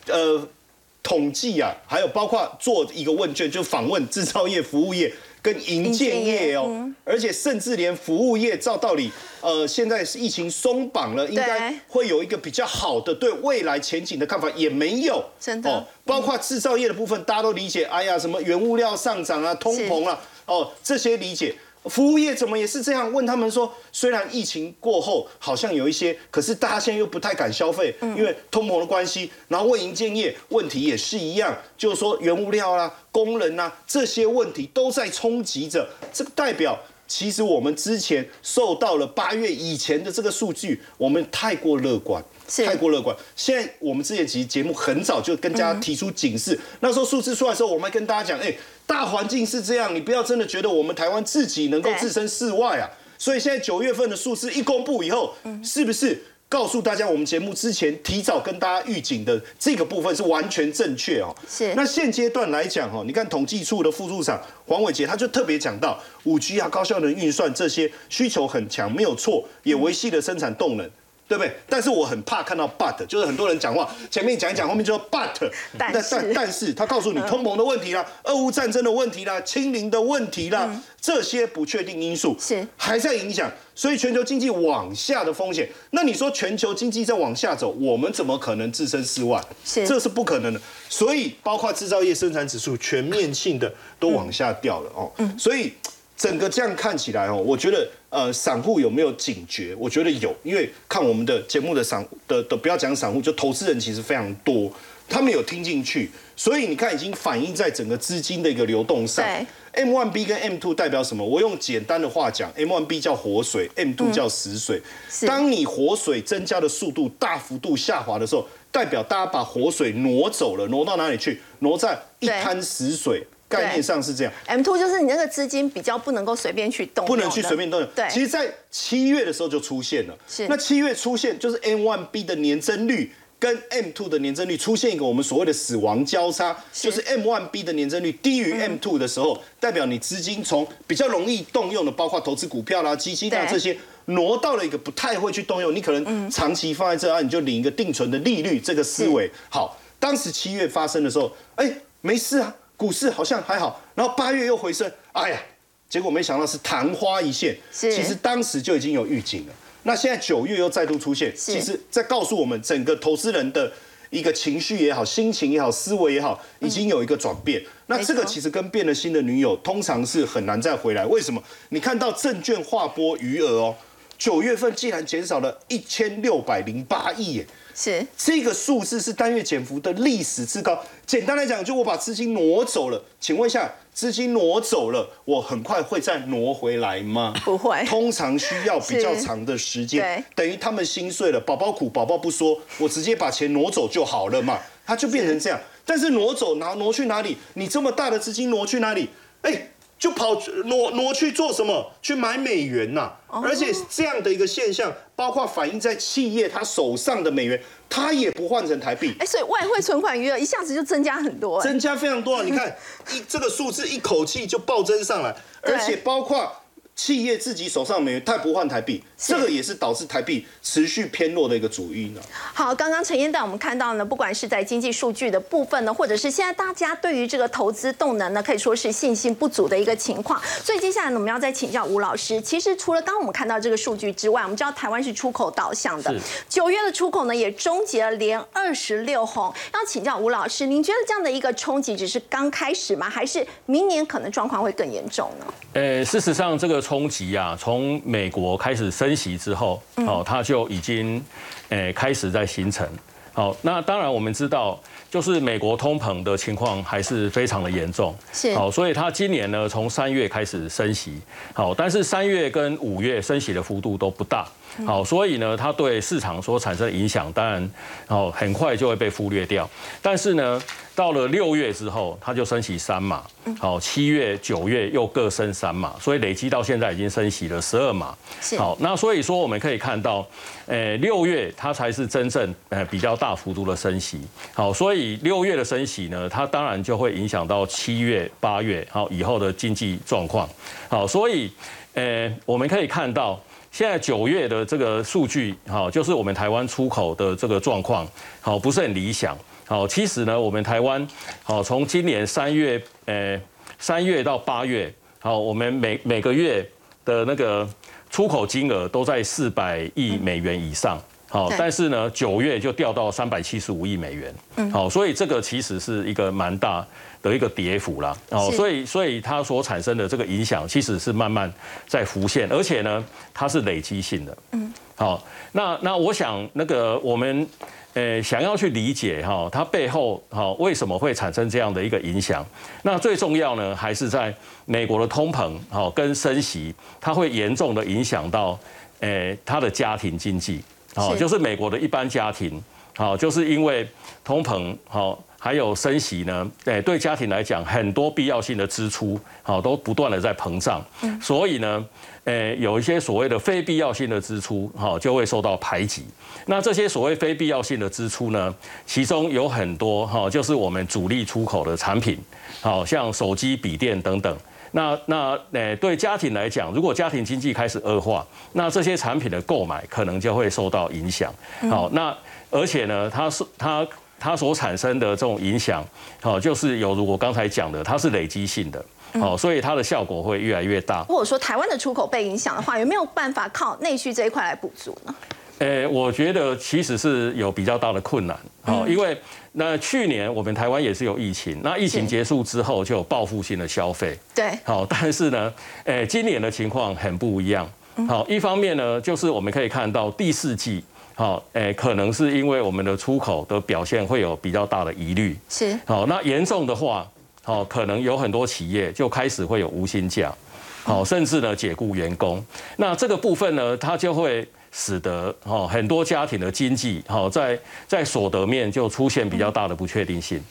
呃，统计啊，还有包括做一个问卷，就访问制造业、服务业跟营建业哦，嗯。而且甚至连服务业照道理，呃，现在是疫情松绑了，应该会有一个比较好的对未来前景的看法，也没有，真的。包括制造业的部分，大家都理解，哎呀，什么原物料上涨啊，通膨啊，哦，这些理解。服务业怎么也是这样？问他们说，虽然疫情过后好像有一些，可是大家现在又不太敢消费，因为通膨的关系。然后问营建业问题也是一样，就是说原物料啦、工人啊这些问题都在冲击着。这个代表，其实我们之前受到了八月以前的这个数据，我们太过乐观。太过乐观。现在我们之前其实节目很早就跟大家提出警示，那时候数字出来的时候，我们还跟大家讲，哎、大环境是这样，你不要真的觉得我们台湾自己能够置身事外啊。所以现在九月份的数字一公布以后，是不是告诉大家我们节目之前提早跟大家预警的这个部分是完全正确哦？是那现阶段来讲哦，你看统计处的副处长黄伟杰他就特别讲到，五 G 啊、高效能运算这些需求很强，没有错，也维系了生产动能。对不对？但是我很怕看到 but，就是很多人讲话前面讲一讲，后面就说 but，但是但但是他告诉你通膨的问题啦、俄乌战争的问题啦、清零的问题啦，这些不确定因素是还在影响，所以全球经济往下的风险。那你说全球经济在往下走，我们怎么可能置身事外？是这是不可能的。所以包括制造业生产指数全面性的都往下掉了哦。嗯所以整个这样看起来哦，我觉得呃，散户有没有警觉？我觉得有，因为看我们的节目的散的的，不要讲散户，就投资人其实非常多，他们有听进去，所以你看已经反映在整个资金的一个流动上。对 M one B 跟 M two 代表什么？我用简单的话讲，M one B 叫活水，M two 叫死水。是当你活水增加的速度大幅度下滑的时候，代表大家把活水挪走了，挪到哪里去？挪在一滩死水。概念上是这样，M two 就是你那个资金比较不能够随便去动，不能去随便动用。对，其实，在七月的时候就出现了。是。那七月出现就是 M one B 的年增率跟 M two 的年增率出现一个我们所谓的死亡交叉，就是 M one B 的年增率低于 M two 的时候，代表你资金从比较容易动用的，包括投资股票啦、基金啊对。这些。挪到了一个不太会去动用，你可能长期放在这啊，你就领一个定存的利率，这个思维。好。当时七月发生的时候，哎，没事啊，股市好像还好，然后八月又回升，哎呀，结果没想到是昙花一现。是其实当时就已经有预警了。那现在九月又再度出现，其实在告诉我们整个投资人的一个情绪也好、心情也好、思维也好，已经有一个转变。那这个其实跟变了心的女友通常是很难再回来。为什么？你看到证券划拨余额哦。九月份竟然减少了一千六百零八亿耶。是这个数字是单月减幅的历史之高。简单来讲，就我把资金挪走了。请问一下，资金挪走了，我很快会再挪回来吗？不会通常需要比较长的时间对。等于他们心碎了，宝宝苦，宝宝不说，我直接把钱挪走就好了嘛。它就变成这样。但是挪走拿挪去哪里？你这么大的资金挪去哪里？哎。就跑挪挪去做什么？去买美元呐、而且这样的一个现象，包括反映在企业他手上的美元，他也不换成台币，哎，所以外汇存款余额一下子就增加很多，哎增加非常多啊！你看一这个数字一口气就暴增上来，而且包括企业自己手上的美元，它也不换台币，这个也是导致台币持续偏弱的一个主因呢。好，刚刚陈燕带我们看到呢，不管是在经济数据的部分呢，或者是现在大家对于这个投资动能呢，可以说是信心不足的一个情况。所以接下来呢，我们要再请教吴老师。其实除了刚刚我们看到这个数据之外，我们知道台湾是出口导向的，九月的出口呢也终结了连二十六红。要请教吴老师，您觉得这样的一个冲击只是刚开始吗？还是明年可能状况会更严重呢？呃，事实上，这个冲击啊，从美国开始升息之后，哦，它就已经，诶，开始在形成。好，那当然我们知道，就是美国通膨的情况还是非常的严重。是好，所以它今年呢，从三月开始升息，好，但是三月跟五月升息的幅度都不大。好，所以呢，它对市场所产生的影响，当然，哦，很快就会被忽略掉。但是呢，到了六月之后，它就升息三码，好，七月、九月又各升三码，所以累积到现在已经升息了十二码。好，那所以说我们可以看到，呃，六月它才是真正呃比较大幅度的升息。好，所以六月的升息呢，它当然就会影响到七月、八月好以后的经济状况。好，所以呃，我们可以看到。现在九月的这个数据，好，就是我们台湾出口的这个状况，好，不是很理想。好，其实呢，我们台湾，好，从今年三月，呃，三月到八月，好，我们每每个月的那个出口金额都在四百亿美元以上。好，但是呢，九月就掉到三百七十五亿美元。嗯好，所以这个其实是一个蛮大的一个跌幅啦。哦，所以所以它所产生的这个影响，其实是慢慢在浮现，而且呢，它是累积性的。嗯，好，那那我想那个我们。呃，想要去理解哈，它背后哈为什么会产生这样的一个影响？那最重要呢，还是在美国的通膨哈跟升息，它会严重的影响到呃它的家庭经济。好，就是美国的一般家庭，好，就是因为通膨，好，还有升息呢，诶，对家庭来讲，很多必要性的支出，好，都不断的在膨胀，所以呢，诶，有一些所谓的非必要性的支出，好，就会受到排挤。那这些所谓非必要性的支出呢，其中有很多，哈，就是我们主力出口的产品，好像手机、笔电等等。那那诶，对家庭来讲，如果家庭经济开始恶化，那这些产品的购买可能就会受到影响。好，那而且呢，它是它它所产生的这种影响，好，就是有如我刚才讲的，它是累积性的，好，所以它的效果会越来越大。如果说台湾的出口被影响的话，有没有办法靠内需这一块来补足呢？呃，我觉得其实是有比较大的困难，好，因为那去年我们台湾也是有疫情，那疫情结束之后就有报复性的消费，对，好，但是呢，诶，今年的情况很不一样。好，一方面呢，就是我们可以看到第四季，好，诶，可能是因为我们的出口的表现会有比较大的疑虑。是好，那严重的话，好，可能有很多企业就开始会有无薪假，好，甚至呢解雇员工。那这个部分呢，它就会使得哦很多家庭的经济，好在在所得面就出现比较大的不确定性。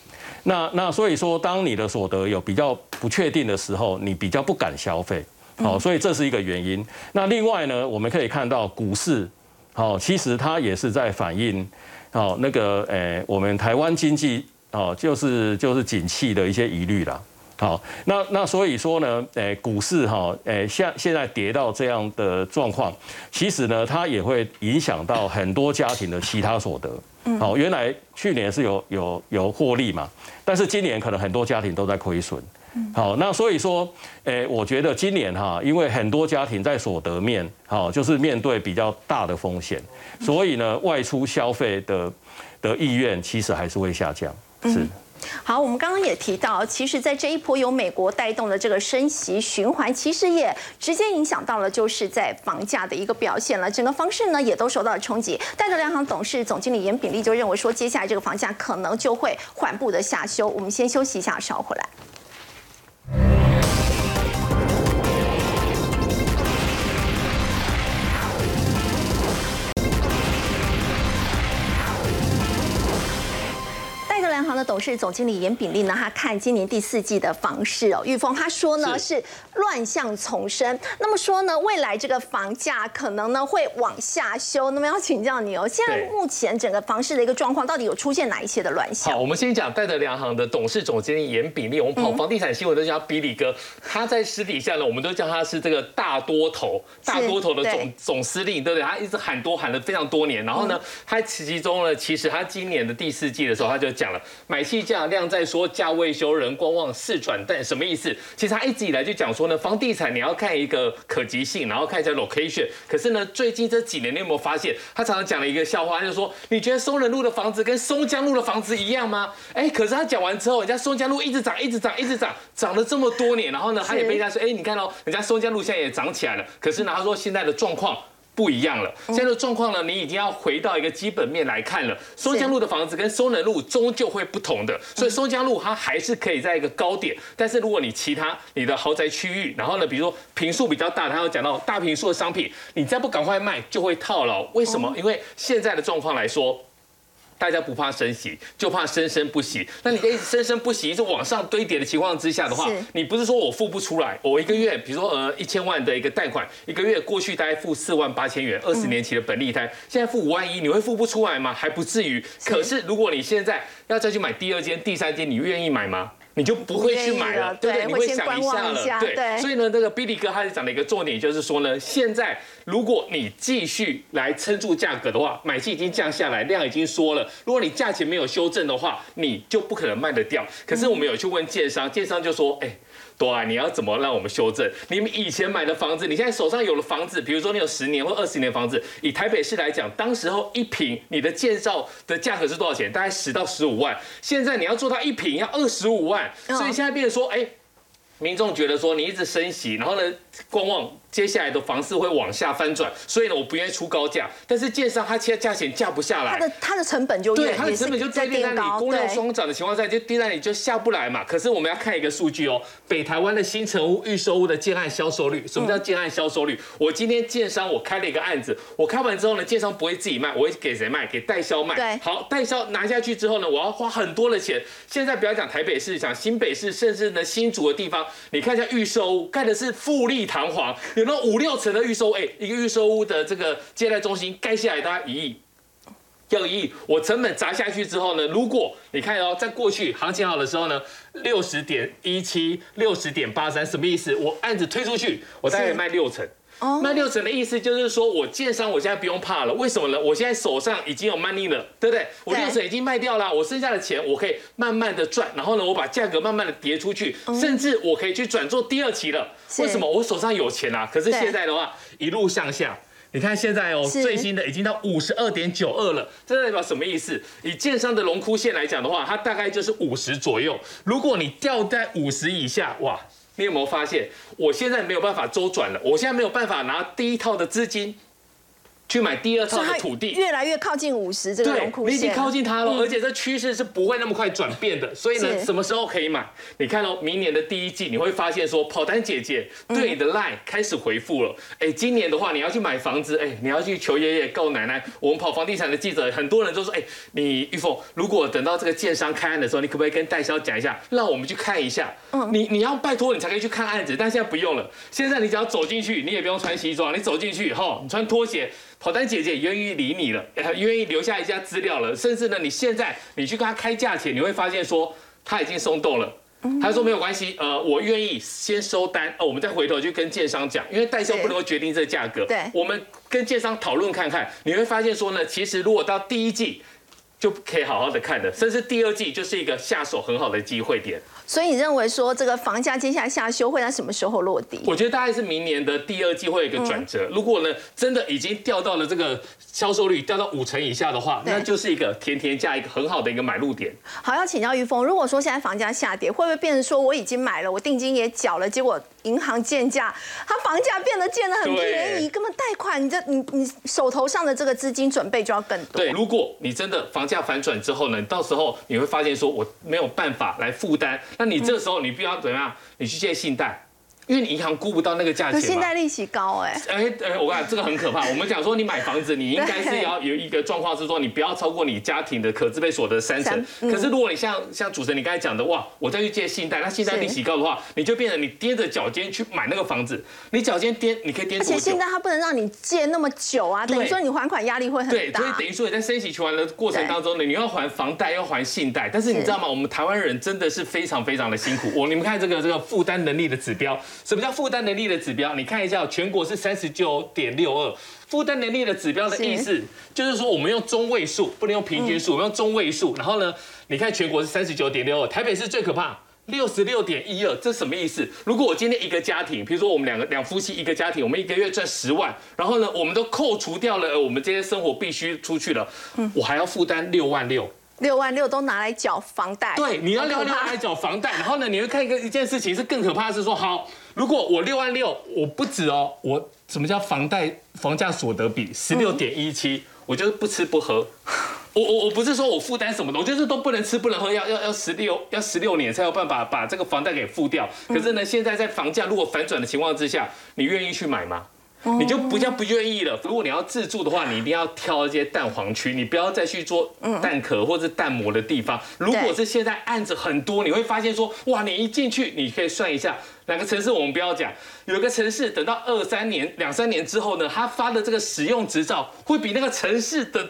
那那所以说，当你的所得有比较不确定的时候，你比较不敢消费，好，所以这是一个原因。那另外呢，我们可以看到股市，好，其实它也是在反映，好那个诶，我们台湾经济哦，就是就是景气的一些疑虑啦。好，那那所以说呢，诶，股市哈，诶，现现在跌到这样的状况，其实呢，它也会影响到很多家庭的其他所得。好，原来去年是有有有获利嘛，但是今年可能很多家庭都在亏损。好，那所以说，诶，我觉得今年哈，因为很多家庭在所得面，好，就是面对比较大的风险，所以呢，外出消费的的意愿其实还是会下降。是。好，我们刚刚也提到，其实，在这一波由美国带动的这个升息循环，其实也直接影响到了，就是在房价的一个表现了。整个方式呢，也都受到了冲击。戴德梁行董事总经理严炳立就认为说，接下来这个房价可能就会缓步的下修。我们先休息一下，稍回来。央董事总经理严炳立呢，他看今年第四季的房市哦，玉峰他说呢是。乱象丛生，那么说呢未来这个房价可能呢会往下修，那么要请教你哦，现在目前整个房市的一个状况到底有出现哪一些的乱象？好，我们先讲戴德梁行的董事总经理严炳立，我们跑房地产新闻都叫他比利哥，他在私底下呢，我们都叫他是这个大多头，大多头的总总司令，对不对？他一直喊多喊了非常多年，然后呢，他其中呢，其实他今年的第四季的时候，他就讲了。买气价量在说价位修人观望四转但什么意思？其实他一直以来就讲说呢，房地产你要看一个可及性，然后看一下 location。可是呢，最近这几年你有没有发现，他常常讲了一个笑话，就是说你觉得松仁路的房子跟松江路的房子一样吗？哎，可是他讲完之后，人家松江路一直涨，一直涨，一直涨，涨了这么多年，然后呢，他也被人家说，哎，你看哦，人家松江路现在也涨起来了。可是呢，他说现在的状况。不一样了，现在的状况呢，你已经要回到一个基本面来看了。松江路的房子跟松仁路终究会不同的，所以松江路它还是可以在一个高点，但是如果你其他你的豪宅区域，然后呢，比如说平数比较大，他要讲到大平数的商品，你再不赶快卖，就会套牢。为什么？因为现在的状况来说。大家不怕升息，就怕生生不息。那你一直生生不息，一直往上堆叠的情况之下的话，你不是说我付不出来，我一个月，比如说呃一千万的一个贷款，一个月过去大概付四万八千元，二十年期的本利贷，现在付五万一，你会付不出来吗？还不至于。可是如果你现在要再去买第二间、第三间，你愿意买吗？你就不会去买了，对不对？你会想一下了，对。所以呢，这个 Billy 哥他就讲了一个重点，就是说呢，现在如果你继续来撑住价格的话，买气已经降下来，量已经缩了。如果你价钱没有修正的话，你就不可能卖得掉。可是我们有去问建商，建商就说，哎。对啊，你要怎么让我们修正？你们以前买的房子，你现在手上有了房子，比如说你有十年或二十年的房子，以台北市来讲，当时候一平你的建造的价格是多少钱？大概十到十五万。现在你要做到一平要二十五万，所以现在变成说，哎，民众觉得说你一直升息，然后呢观望。接下来的房市会往下翻转，所以呢，我不愿意出高价。但是建商他现在价钱降不下来，它的它的成本就对，它的成本就在那里，供量双涨的情况下，就跌在你就下不来嘛。可是我们要看一个数据哦，北台湾的新城屋预售屋的建案销售率，什么叫建案销售率？我今天建商我开了一个案子，我开完之后呢，建商不会自己卖，我会给谁卖？给代销卖。对，好，代销拿下去之后呢，我要花很多的钱。现在不要讲台北市，讲新北市，甚至呢新竹的地方，你看一下预售屋盖的是富丽堂皇，有那五六层的。预售哎，一个预售屋的这个接待中心盖下来大概一亿，要一亿。我成本砸下去之后呢，如果你看哦，在过去行情好的时候呢，六十点一七、六十点八三，什么意思？我案子推出去，我大概卖六成。卖六成的意思就是说，我建商我现在不用怕了，为什么呢？我现在手上已经有 money 了，对不对？我六成已经卖掉了，我剩下的钱我可以慢慢的赚，然后呢，我把价格慢慢的叠出去，甚至我可以去转做第二期了。为什么？我手上有钱啊！可是现在的话，一路向下，你看现在哦，最新的已经到五十二点九二了，这代表什么意思？以建商的龙枯线来讲的话，它大概就是五十左右。如果你掉在五十以下，哇！你有没有发现，我现在没有办法周转了？我现在没有办法拿第一套的资金。去买第二套的土地，越来越靠近五十这个龙枯线，你已经靠近它了，而且这趋势是不会那么快转变的。所以呢，什么时候可以买？你看哦，明年的第一季你会发现说，跑单姐姐对你的 line 开始回复了。哎，今年的话你要去买房子，哎，你要去求爷爷告奶奶。我们跑房地产的记者很多人都说，哎，你玉凤，如果等到这个建商开案的时候，你可不可以跟代销讲一下，让我们去看一下？嗯，你你要拜托你才可以去看案子，但现在不用了。现在你只要走进去，你也不用穿西装，你走进去以后，你穿拖鞋。跑单姐姐愿意理你了，愿意留下一下资料了，甚至呢，你现在你去跟他开价钱，你会发现说他已经松动了。他说没有关系，呃，我愿意先收单，哦，我们再回头去跟建商讲，因为代销不能够决定这个价格。对，我们跟建商讨论看看，你会发现说呢，其实如果到第一季。就可以好好的看的，甚至第二季就是一个下手很好的机会点。所以你认为说这个房价接下来下修会在什么时候落地？我觉得大概是明年的第二季会有一个转折。如果呢真的已经掉到了这个销售率掉到五成以下的话，那就是一个甜甜价一个很好的一个买入点。好，要请教于峰，如果说现在房价下跌，会不会变成说我已经买了，我定金也缴了，结果银行建价，它房价变得建得很便宜，根本贷款，你这你你手头上的这个资金准备就要更多。对，如果你真的房价反转之后呢，到时候你会发现说我没有办法来负担。那你这时候你必须要怎么样？你去借信贷。因为你银行估不到那个价钱现在利息高哎。哎哎，我讲这个很可怕。我们讲说你买房子，你应该是要有一个状况是说，你不要超过你家庭的可支配所得三成。可是如果你像像主持人你刚才讲的，哇，我再去借信贷，那信贷利息高的话，你就变成你踮着脚尖去买那个房子。你脚尖踮，你可以踮而且信贷它不能让你借那么久啊，等于说你还款压力会很大。对，所以等于说你在升息循环的过程当中呢，你要还房贷，要还信贷。但是你知道吗？我们台湾人真的是非常非常的辛苦。我你们看这个这个负担能力的指标，什么叫负担能力？的指标，你看一下，全国是三十九点六二，负担能力的指标的意思就是说，我们用中位数，不能用平均数，我们用中位数。然后呢，你看全国是三十九点六二，台北是最可怕，六十六点一二，这什么意思？如果我今天一个家庭，比如说我们两个两夫妻一个家庭，我们一个月赚十万，然后呢，我们都扣除掉了我们这些生活必须出去了，我还要负担六万六。六万六都拿来缴房贷，对，你要六万六拿来缴房贷，然后呢，你会看一个一件事情是更可怕的是说，好，如果我六万六，我不止哦，我什么叫房贷房价所得比十六点一七，我就是不吃不喝，我我我不是说我负担什么的，我就是都不能吃不能喝，要要要十六要十六年才有办法把这个房贷给付掉。可是呢，现在在房价如果反转的情况之下，你愿意去买吗？你就不叫不愿意了。如果你要自住的话，你一定要挑一些蛋黄区，你不要再去做蛋壳或者蛋膜的地方。如果是现在案子很多，你会发现说，哇，你一进去，你可以算一下。哪个城市我们不要讲，有一个城市等到二三年、两三年之后呢，他发的这个使用执照会比那个城市的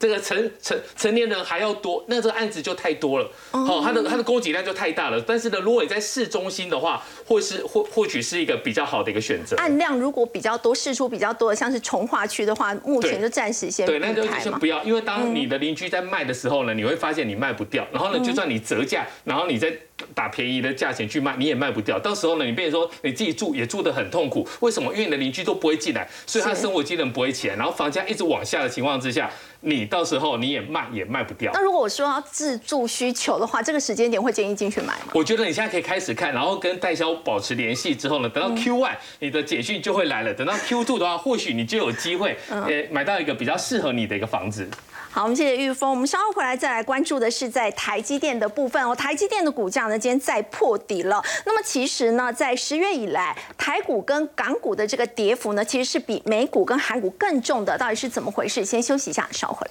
这个成成成年人还要多，那这个案子就太多了，好，它的它的供给量就太大了。但是呢，如果你在市中心的话，或是或或许是一个比较好的一个选择。案量如果比较多，市出比较多的，像是从化区的话，目前就暂时先对，那就先不要，因为当你的邻居在卖的时候呢，你会发现你卖不掉，然后呢，就算你折价，然后你再。打便宜的价钱去卖，你也卖不掉。到时候呢，你变成说你自己住也住得很痛苦。为什么？因为你的邻居都不会进来，所以他生活机能不会起来，然后房价一直往下的情况之下，你到时候你也卖也卖不掉。那如果我说要自住需求的话，这个时间点会建议进去买吗？我觉得你现在可以开始看，然后跟代销保持联系之后呢，等到 Q one 你的简讯就会来了。等到 Q two 的话，或许你就有机会呃买到一个比较适合你的一个房子。好，我们谢谢玉峰。我们稍后回来再来关注的是在台积电的部分哦。台积电的股价呢，今天再破底了。那么其实呢，在十月以来，台股跟港股的这个跌幅呢，其实是比美股跟韩股更重的。到底是怎么回事？先休息一下，稍后。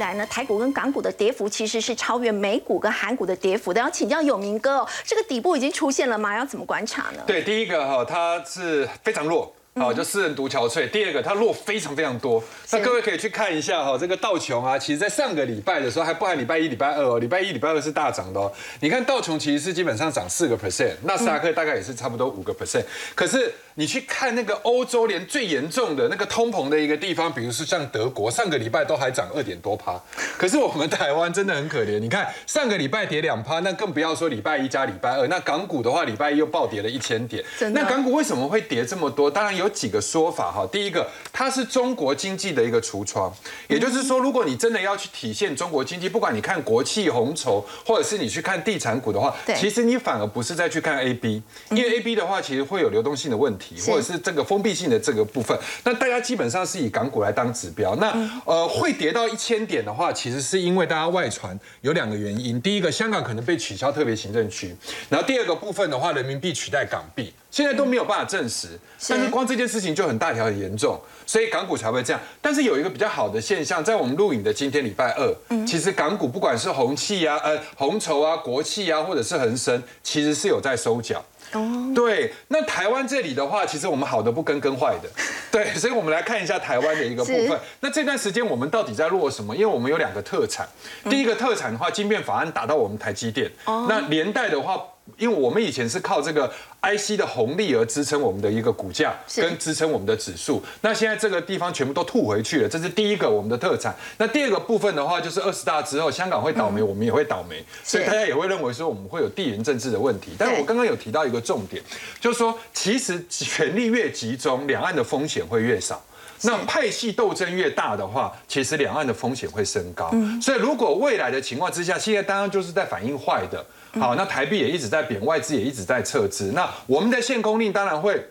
来呢，台股跟港股的跌幅其实是超越美股跟韩股的跌幅的。要请教有明哥哦，这个底部已经出现了吗？要怎么观察呢？对，第一个哈，它是非常弱。好，就私人独憔悴。第二个，它落非常非常多。那各位可以去看一下哈，这个道琼啊，其实在上个礼拜的时候还不含礼拜一、礼拜二哦。礼拜一、礼拜二是大涨的哦。你看道琼其实是基本上涨四个 percent，纳斯达克大概也是差不多五个 percent。可是你去看那个欧洲连最严重的那个通膨的一个地方，比如说像德国，上个礼拜都还涨二点多趴。可是我们台湾真的很可怜。你看上个礼拜跌两趴，那更不要说礼拜一加礼拜二。那港股的话，礼拜一又暴跌了一千点。那港股为什么会跌这么多？当然。有几个说法哈，第一个，它是中国经济的一个橱窗，也就是说，如果你真的要去体现中国经济，不管你看国企红筹，或者是你去看地产股的话，其实你反而不是再去看 A B，因为 A B 的话其实会有流动性的问题，或者是。这个封闭性的这个部分。那大家基本上是以港股来当指标，那呃会跌到一千点的话，其实是因为大家外传有两个原因，第一个香港可能被取消特别行政区，然后第二个部分的话，人民币取代港币。现在都没有办法证实，但是光这件事情就很大条很严重，所以港股才会这样。但是有一个比较好的现象，在我们录影的今天礼拜二，其实港股不管是红气啊、呃红筹啊、国企啊，或者是恒生，其实是有在收脚。哦，对，那台湾这里的话，其实我们好的不跟跟坏的，(laughs) 对，所以我们来看一下台湾的一个部分。那这段时间我们到底在落什么？因为我们有两个特产，第一个特产的话，晶片法案打到我们台积电，那连带的话。因为我们以前是靠这个 IC 的红利而支撑我们的一个股价，跟支撑我们的指数。那现在这个地方全部都吐回去了，这是第一个我们的特产。那第二个部分的话，就是二十大之后，香港会倒霉，我们也会倒霉，所以大家也会认为说我们会有地缘政治的问题。但是我刚刚有提到一个重点，就是说其实权力越集中，两岸的风险会越少。那派系斗争越大的话，其实两岸的风险会升高。所以如果未来的情况之下，现在当然就是在反映坏的。好，那台币也一直在贬，外资也一直在撤资。那我们的限供令当然会，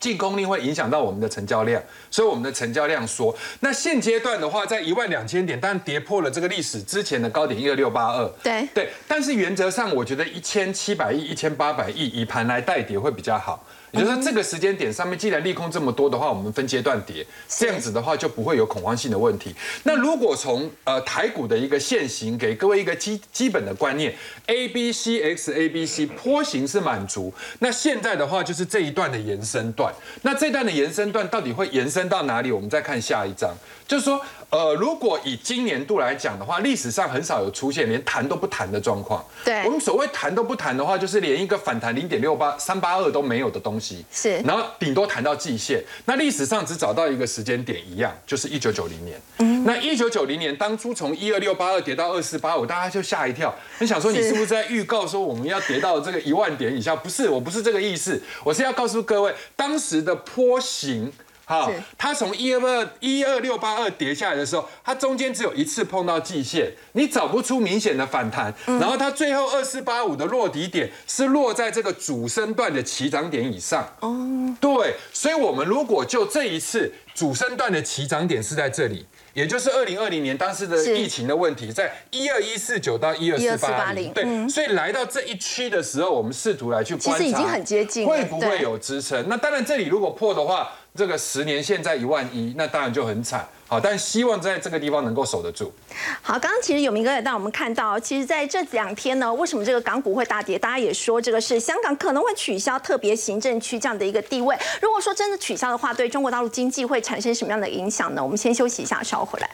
进攻令会影响到我们的成交量，所以我们的成交量缩。那现阶段的话，在一万两千点，当然跌破了这个历史之前的高点一二六八二。对对，但是原则上，我觉得一千七百亿、一千八百亿以盘来带跌会比较好。也就是说，这个时间点上面，既然利空这么多的话，我们分阶段跌，这样子的话就不会有恐慌性的问题。那如果从呃台股的一个现形，给各位一个基基本的观念，A B C X A B C 坡形是满足，那现在的话就是这一段的延伸段。那这段的延伸段到底会延伸到哪里？我们再看下一章，就是说。呃，如果以今年度来讲的话，历史上很少有出现连谈都不谈的状况。对，我们所谓谈都不谈的话，就是连一个反弹零点六八三八二都没有的东西。是，然后顶多谈到季线。那历史上只找到一个时间点一样，就是一九九零年。嗯，那一九九零年当初从一二六八二跌到二四八五，大家就吓一跳。很想说你是不是在预告说我们要跌到这个一万点以下？不是，我不是这个意思，我是要告诉各位当时的坡形。好，它从一二二一二六八二跌下来的时候，它中间只有一次碰到季线，你找不出明显的反弹。然后它最后二四八五的落底点是落在这个主升段的起涨点以上。哦，对，所以我们如果就这一次主升段的起涨点是在这里，也就是二零二零年当时的疫情的问题，在一二一四九到一二四八零。对，所以来到这一区的时候，我们试图来去观察，其实已经很接近，会不会有支撑？那当然，这里如果破的话。这个十年现在一万一，那当然就很惨。好，但希望在这个地方能够守得住。好，刚刚其实有明哥也带我们看到，其实在这两天呢，为什么这个港股会大跌？大家也说这个是香港可能会取消特别行政区这样的一个地位。如果说真的取消的话，对中国大陆经济会产生什么样的影响呢？我们先休息一下，稍后回来。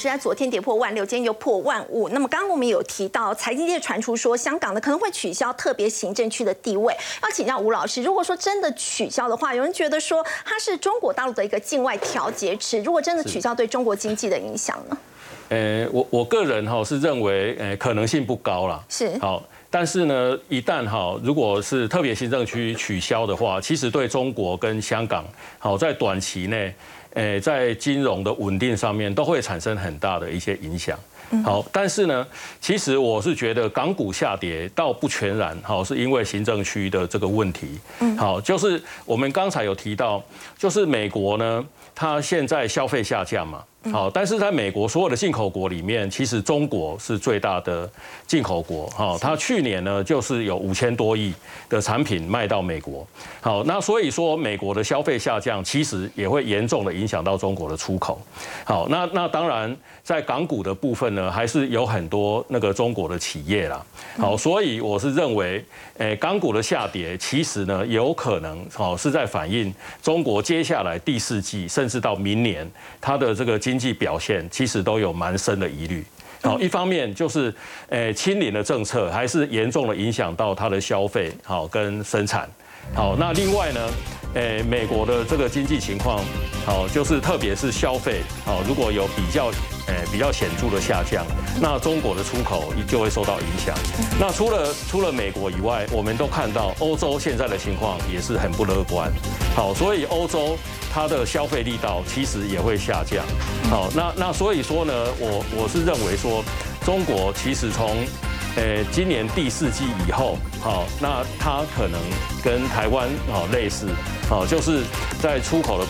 股市在昨天跌破万六，今天又破万五。那么刚刚我们有提到，财经界传出说香港呢可能会取消特别行政区的地位。要请教吴老师，如果说真的取消的话，有人觉得说它是中国大陆的一个境外调节池，如果真的取消，对中国经济的影响呢？呃，我我个人哈是认为，呃，可能性不高了。是好，但是呢，一旦哈如果是特别行政区取消的话，其实对中国跟香港好在短期内。诶，在金融的稳定上面都会产生很大的一些影响。好，但是呢，其实我是觉得港股下跌倒不全然，好，是因为行政区的这个问题。好，就是我们刚才有提到，就是美国呢，它现在消费下降嘛。好，但是在美国所有的进口国里面，其实中国是最大的进口国。哈，它去年呢就是有五千多亿的产品卖到美国。好，那所以说美国的消费下降，其实也会严重的影响到中国的出口。好，那那当然在港股的部分呢，还是有很多那个中国的企业啦。好，所以我是认为，诶，港股的下跌其实呢有可能好是在反映中国接下来第四季甚至到明年它的这个。经济表现其实都有蛮深的疑虑，好，一方面就是，诶，清零的政策还是严重的影响到它的消费，好跟生产，好，那另外呢，诶，美国的这个经济情况，好，就是特别是消费，好，如果有比较。诶，比较显著的下降，那中国的出口就会受到影响。那除了除了美国以外，我们都看到欧洲现在的情况也是很不乐观。好，所以欧洲它的消费力道其实也会下降。好，那那所以说呢，我我是认为说，中国其实从呃今年第四季以后，好，那它可能跟台湾好类似，好，就是在出口的。